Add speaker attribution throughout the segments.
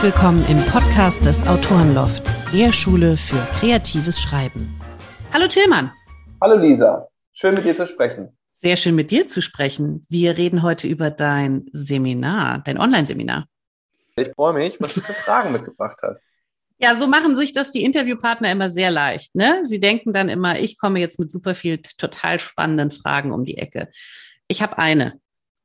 Speaker 1: Herzlich willkommen im Podcast des Autorenloft, der Schule für kreatives Schreiben. Hallo Tillmann.
Speaker 2: Hallo Lisa, schön mit dir zu sprechen.
Speaker 1: Sehr schön mit dir zu sprechen. Wir reden heute über dein Seminar, dein Online-Seminar.
Speaker 2: Ich freue mich, was du für Fragen mitgebracht hast.
Speaker 1: Ja, so machen sich das die Interviewpartner immer sehr leicht. Ne? Sie denken dann immer, ich komme jetzt mit super viel total spannenden Fragen um die Ecke. Ich habe eine.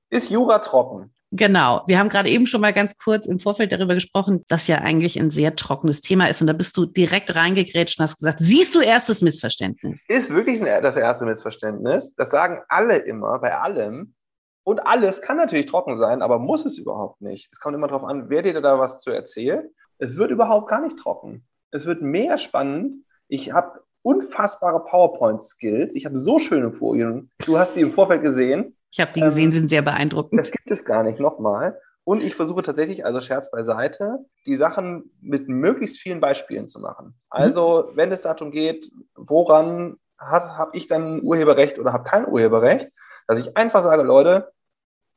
Speaker 2: Ist Jura trocken?
Speaker 1: Genau. Wir haben gerade eben schon mal ganz kurz im Vorfeld darüber gesprochen, dass ja eigentlich ein sehr trockenes Thema ist. Und da bist du direkt reingegrätscht und hast gesagt, siehst du erstes Missverständnis?
Speaker 2: Ist wirklich das erste Missverständnis. Das sagen alle immer bei allem. Und alles kann natürlich trocken sein, aber muss es überhaupt nicht. Es kommt immer darauf an, wer dir da was zu erzählen. Es wird überhaupt gar nicht trocken. Es wird mega spannend. Ich habe unfassbare PowerPoint-Skills. Ich habe so schöne Folien. Du hast sie im Vorfeld gesehen.
Speaker 1: Ich habe die gesehen, ähm, sind sehr beeindruckend.
Speaker 2: Das gibt es gar nicht, nochmal. Und ich versuche tatsächlich, also Scherz beiseite, die Sachen mit möglichst vielen Beispielen zu machen. Also, mhm. wenn es darum geht, woran habe ich dann Urheberrecht oder habe kein Urheberrecht, dass ich einfach sage, Leute,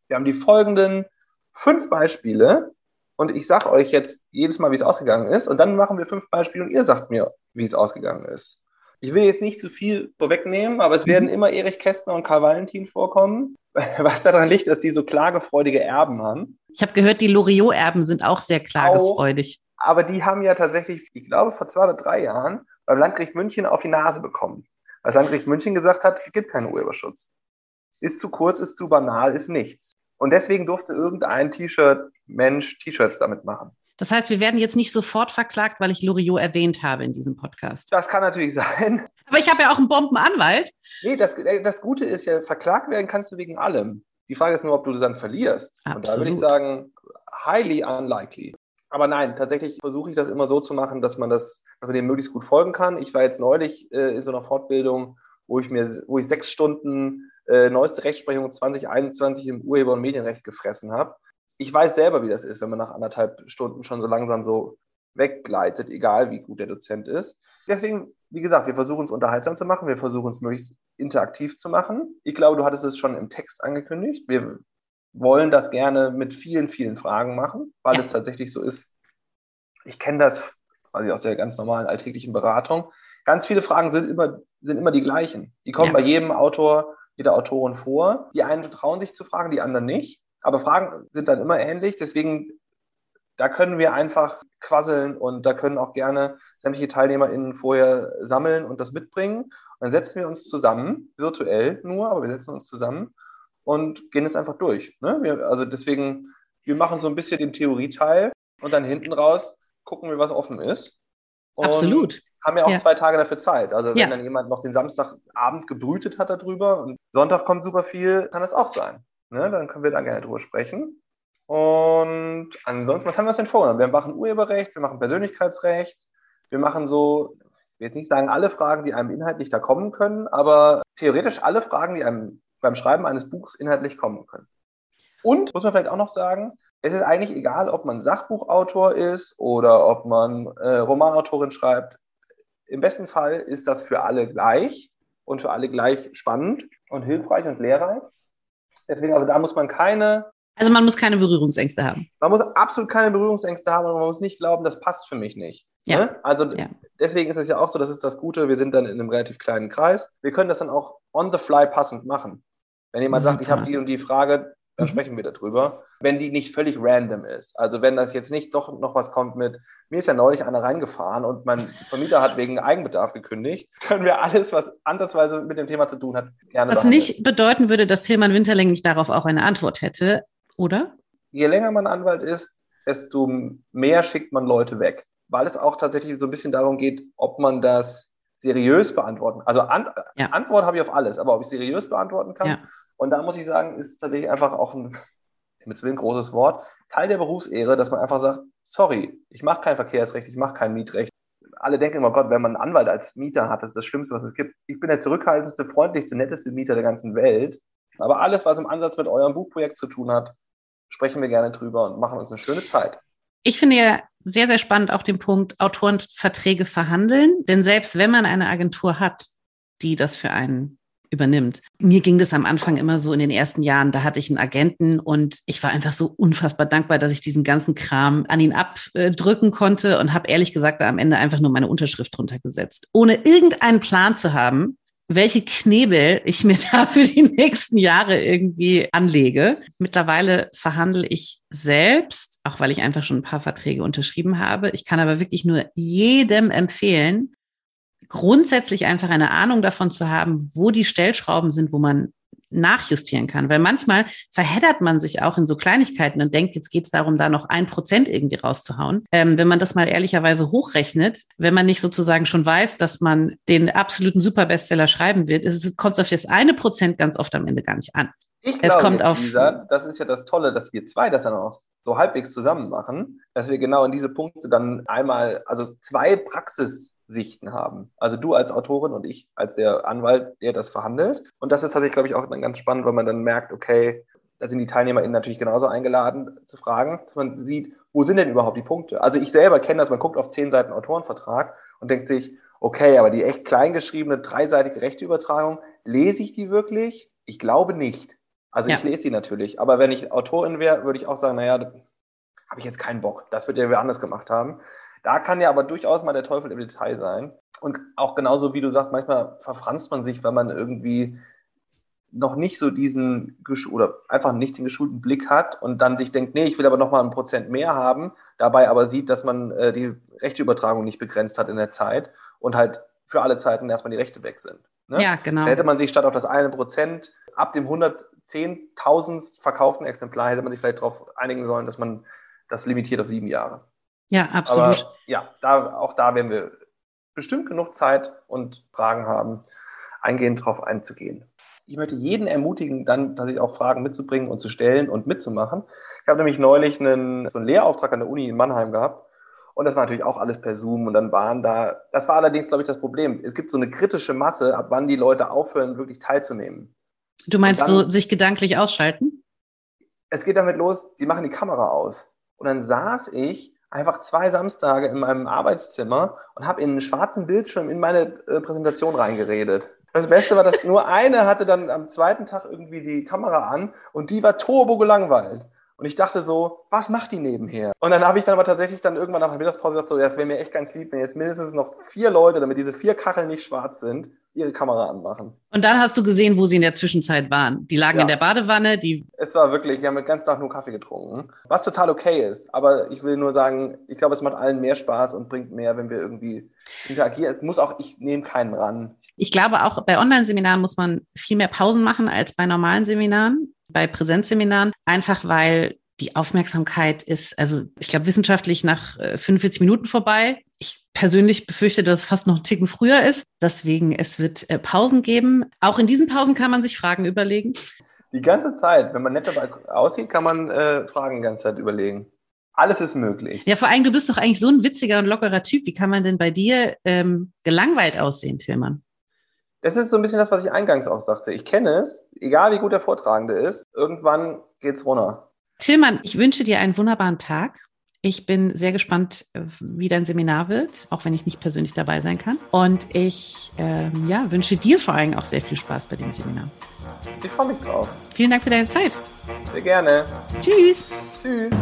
Speaker 2: wir haben die folgenden fünf Beispiele und ich sage euch jetzt jedes Mal, wie es ausgegangen ist. Und dann machen wir fünf Beispiele und ihr sagt mir, wie es ausgegangen ist. Ich will jetzt nicht zu viel vorwegnehmen, aber es mhm. werden immer Erich Kästner und Karl Valentin vorkommen, was daran liegt, dass die so klagefreudige Erben haben.
Speaker 1: Ich habe gehört, die Loriot-Erben sind auch sehr klagefreudig.
Speaker 2: Auch, aber die haben ja tatsächlich, ich glaube, vor zwei oder drei Jahren beim Landgericht München auf die Nase bekommen. Weil das Landgericht München gesagt hat, es gibt keinen Urheberschutz. Ist zu kurz, ist zu banal, ist nichts. Und deswegen durfte irgendein T-Shirt-Mensch T-Shirts damit machen.
Speaker 1: Das heißt, wir werden jetzt nicht sofort verklagt, weil ich Loriot erwähnt habe in diesem Podcast.
Speaker 2: Das kann natürlich sein.
Speaker 1: Aber ich habe ja auch einen Bombenanwalt.
Speaker 2: Nee, das, das Gute ist ja, verklagt werden kannst du wegen allem. Die Frage ist nur, ob du das dann verlierst. Absolut. Und da würde ich sagen, highly unlikely. Aber nein, tatsächlich versuche ich das immer so zu machen, dass man das, dass man dem möglichst gut folgen kann. Ich war jetzt neulich äh, in so einer Fortbildung, wo ich mir, wo ich sechs Stunden äh, neueste Rechtsprechung 2021 im Urheber- und Medienrecht gefressen habe. Ich weiß selber, wie das ist, wenn man nach anderthalb Stunden schon so langsam so weggleitet, egal wie gut der Dozent ist. Deswegen, wie gesagt, wir versuchen es unterhaltsam zu machen, wir versuchen es möglichst interaktiv zu machen. Ich glaube, du hattest es schon im Text angekündigt. Wir wollen das gerne mit vielen, vielen Fragen machen, weil ja. es tatsächlich so ist. Ich kenne das quasi aus der ganz normalen alltäglichen Beratung. Ganz viele Fragen sind immer, sind immer die gleichen. Die kommen ja. bei jedem Autor jeder Autorin vor. Die einen trauen sich zu fragen, die anderen nicht. Aber Fragen sind dann immer ähnlich. Deswegen, da können wir einfach quasseln und da können auch gerne sämtliche TeilnehmerInnen vorher sammeln und das mitbringen. Und dann setzen wir uns zusammen, virtuell nur, aber wir setzen uns zusammen und gehen es einfach durch. Ne? Wir, also deswegen, wir machen so ein bisschen den Theorieteil und dann hinten raus gucken wir, was offen ist.
Speaker 1: Und Absolut
Speaker 2: haben ja auch ja. zwei Tage dafür Zeit. Also wenn ja. dann jemand noch den Samstagabend gebrütet hat darüber und Sonntag kommt super viel, kann das auch sein. Ne? Dann können wir da gerne drüber sprechen. Und ansonsten, was haben wir denn vorgenommen? Wir machen Urheberrecht, wir machen Persönlichkeitsrecht, wir machen so, ich will jetzt nicht sagen alle Fragen, die einem inhaltlich da kommen können, aber theoretisch alle Fragen, die einem beim Schreiben eines Buchs inhaltlich kommen können. Und, muss man vielleicht auch noch sagen, es ist eigentlich egal, ob man Sachbuchautor ist oder ob man äh, Romanautorin schreibt im besten Fall ist das für alle gleich und für alle gleich spannend und hilfreich und lehrreich. Deswegen, also da muss man keine.
Speaker 1: Also man muss keine Berührungsängste haben.
Speaker 2: Man muss absolut keine Berührungsängste haben und man muss nicht glauben, das passt für mich nicht. Ja. Ne? Also ja. deswegen ist es ja auch so, das ist das Gute, wir sind dann in einem relativ kleinen Kreis. Wir können das dann auch on the fly passend machen. Wenn jemand Super. sagt, ich habe die und die Frage, dann mhm. sprechen wir darüber. Wenn die nicht völlig random ist. Also wenn das jetzt nicht doch noch was kommt mit, mir ist ja neulich einer reingefahren und mein Vermieter hat wegen Eigenbedarf gekündigt, können wir alles, was ansatzweise mit dem Thema zu tun hat, gerne
Speaker 1: Was behandeln. nicht bedeuten würde, dass Tilman Winterling nicht darauf auch eine Antwort hätte, oder?
Speaker 2: Je länger man Anwalt ist, desto mehr schickt man Leute weg. Weil es auch tatsächlich so ein bisschen darum geht, ob man das seriös beantworten. Also An ja. Antwort habe ich auf alles, aber ob ich seriös beantworten kann. Ja. Und da muss ich sagen, ist tatsächlich einfach auch ein, mit ein großes Wort, Teil der Berufsehre, dass man einfach sagt, sorry, ich mache kein Verkehrsrecht, ich mache kein Mietrecht. Alle denken immer, Gott, wenn man einen Anwalt als Mieter hat, das ist das Schlimmste, was es gibt. Ich bin der zurückhaltendste, freundlichste, netteste Mieter der ganzen Welt. Aber alles, was im Ansatz mit eurem Buchprojekt zu tun hat, sprechen wir gerne drüber und machen uns eine schöne Zeit.
Speaker 1: Ich finde ja sehr, sehr spannend auch den Punkt Autorenverträge verhandeln. Denn selbst wenn man eine Agentur hat, die das für einen übernimmt. Mir ging das am Anfang immer so in den ersten Jahren, da hatte ich einen Agenten und ich war einfach so unfassbar dankbar, dass ich diesen ganzen Kram an ihn abdrücken konnte und habe ehrlich gesagt am Ende einfach nur meine Unterschrift drunter gesetzt, ohne irgendeinen Plan zu haben, welche Knebel ich mir da für die nächsten Jahre irgendwie anlege. Mittlerweile verhandle ich selbst, auch weil ich einfach schon ein paar Verträge unterschrieben habe. Ich kann aber wirklich nur jedem empfehlen, grundsätzlich einfach eine Ahnung davon zu haben, wo die Stellschrauben sind, wo man nachjustieren kann. Weil manchmal verheddert man sich auch in so Kleinigkeiten und denkt, jetzt geht es darum, da noch ein Prozent irgendwie rauszuhauen. Ähm, wenn man das mal ehrlicherweise hochrechnet, wenn man nicht sozusagen schon weiß, dass man den absoluten Superbestseller schreiben wird, es kommt auf das eine Prozent ganz oft am Ende gar nicht an.
Speaker 2: Ich es glaube, kommt auf, Lisa, das ist ja das Tolle, dass wir zwei das dann auch so halbwegs zusammen machen, dass wir genau in diese Punkte dann einmal, also zwei Praxis Sichten haben. Also du als Autorin und ich als der Anwalt, der das verhandelt. Und das ist tatsächlich, glaube ich, auch dann ganz spannend, weil man dann merkt, okay, da sind die TeilnehmerInnen natürlich genauso eingeladen zu fragen, dass man sieht, wo sind denn überhaupt die Punkte? Also ich selber kenne das, man guckt auf zehn Seiten Autorenvertrag und denkt sich, okay, aber die echt kleingeschriebene dreiseitige Rechteübertragung, lese ich die wirklich? Ich glaube nicht. Also ja. ich lese sie natürlich, aber wenn ich Autorin wäre, würde ich auch sagen, naja, habe ich jetzt keinen Bock. Das wird ja wer anders gemacht haben. Da kann ja aber durchaus mal der Teufel im Detail sein. Und auch genauso wie du sagst, manchmal verfranst man sich, wenn man irgendwie noch nicht so diesen oder einfach nicht den geschulten Blick hat und dann sich denkt, nee, ich will aber noch mal ein Prozent mehr haben, dabei aber sieht, dass man äh, die Rechteübertragung nicht begrenzt hat in der Zeit und halt für alle Zeiten erstmal die Rechte weg sind.
Speaker 1: Ne? Ja, genau.
Speaker 2: Da hätte man sich statt auf das eine Prozent ab dem 110.000 verkauften Exemplar hätte man sich vielleicht darauf einigen sollen, dass man das limitiert auf sieben Jahre.
Speaker 1: Ja, absolut.
Speaker 2: Aber, ja, da, auch da werden wir bestimmt genug Zeit und Fragen haben, eingehend darauf einzugehen. Ich möchte jeden ermutigen, dann tatsächlich auch Fragen mitzubringen und zu stellen und mitzumachen. Ich habe nämlich neulich einen, so einen Lehrauftrag an der Uni in Mannheim gehabt. Und das war natürlich auch alles per Zoom. Und dann waren da, das war allerdings, glaube ich, das Problem. Es gibt so eine kritische Masse, ab wann die Leute aufhören, wirklich teilzunehmen.
Speaker 1: Du meinst dann, so, sich gedanklich ausschalten?
Speaker 2: Es geht damit los, die machen die Kamera aus. Und dann saß ich einfach zwei Samstage in meinem Arbeitszimmer und habe in einen schwarzen Bildschirm in meine äh, Präsentation reingeredet. Das Beste war, dass nur eine hatte dann am zweiten Tag irgendwie die Kamera an und die war turbo gelangweilt. Und ich dachte so, was macht die nebenher? Und dann habe ich dann aber tatsächlich dann irgendwann nach der Mittagspause gesagt, so, ja, es wäre mir echt ganz lieb, wenn jetzt mindestens noch vier Leute, damit diese vier Kacheln nicht schwarz sind, ihre Kamera anmachen.
Speaker 1: Und dann hast du gesehen, wo sie in der Zwischenzeit waren. Die lagen ja. in der Badewanne, die.
Speaker 2: Es war wirklich, die haben den ganzen Tag nur Kaffee getrunken. Was total okay ist. Aber ich will nur sagen, ich glaube, es macht allen mehr Spaß und bringt mehr, wenn wir irgendwie interagieren. Es muss auch, ich nehme keinen ran.
Speaker 1: Ich glaube auch bei Online-Seminaren muss man viel mehr Pausen machen als bei normalen Seminaren bei Präsenzseminaren, einfach weil die Aufmerksamkeit ist, also ich glaube, wissenschaftlich nach 45 äh, Minuten vorbei. Ich persönlich befürchte, dass es fast noch einen Ticken früher ist. Deswegen, es wird äh, Pausen geben. Auch in diesen Pausen kann man sich Fragen überlegen.
Speaker 2: Die ganze Zeit, wenn man nett dabei aussieht, kann man äh, Fragen die ganze Zeit überlegen. Alles ist möglich.
Speaker 1: Ja, vor allem, du bist doch eigentlich so ein witziger und lockerer Typ. Wie kann man denn bei dir ähm, gelangweilt aussehen, Tillmann?
Speaker 2: Das ist so ein bisschen das, was ich eingangs auch sagte. Ich kenne es, egal wie gut der Vortragende ist, irgendwann geht's runter.
Speaker 1: Tillmann, ich wünsche dir einen wunderbaren Tag. Ich bin sehr gespannt, wie dein Seminar wird, auch wenn ich nicht persönlich dabei sein kann. Und ich ähm, ja, wünsche dir vor allem auch sehr viel Spaß bei dem Seminar.
Speaker 2: Ich freue mich drauf.
Speaker 1: Vielen Dank für deine Zeit.
Speaker 2: Sehr gerne.
Speaker 1: Tschüss.
Speaker 2: Tschüss.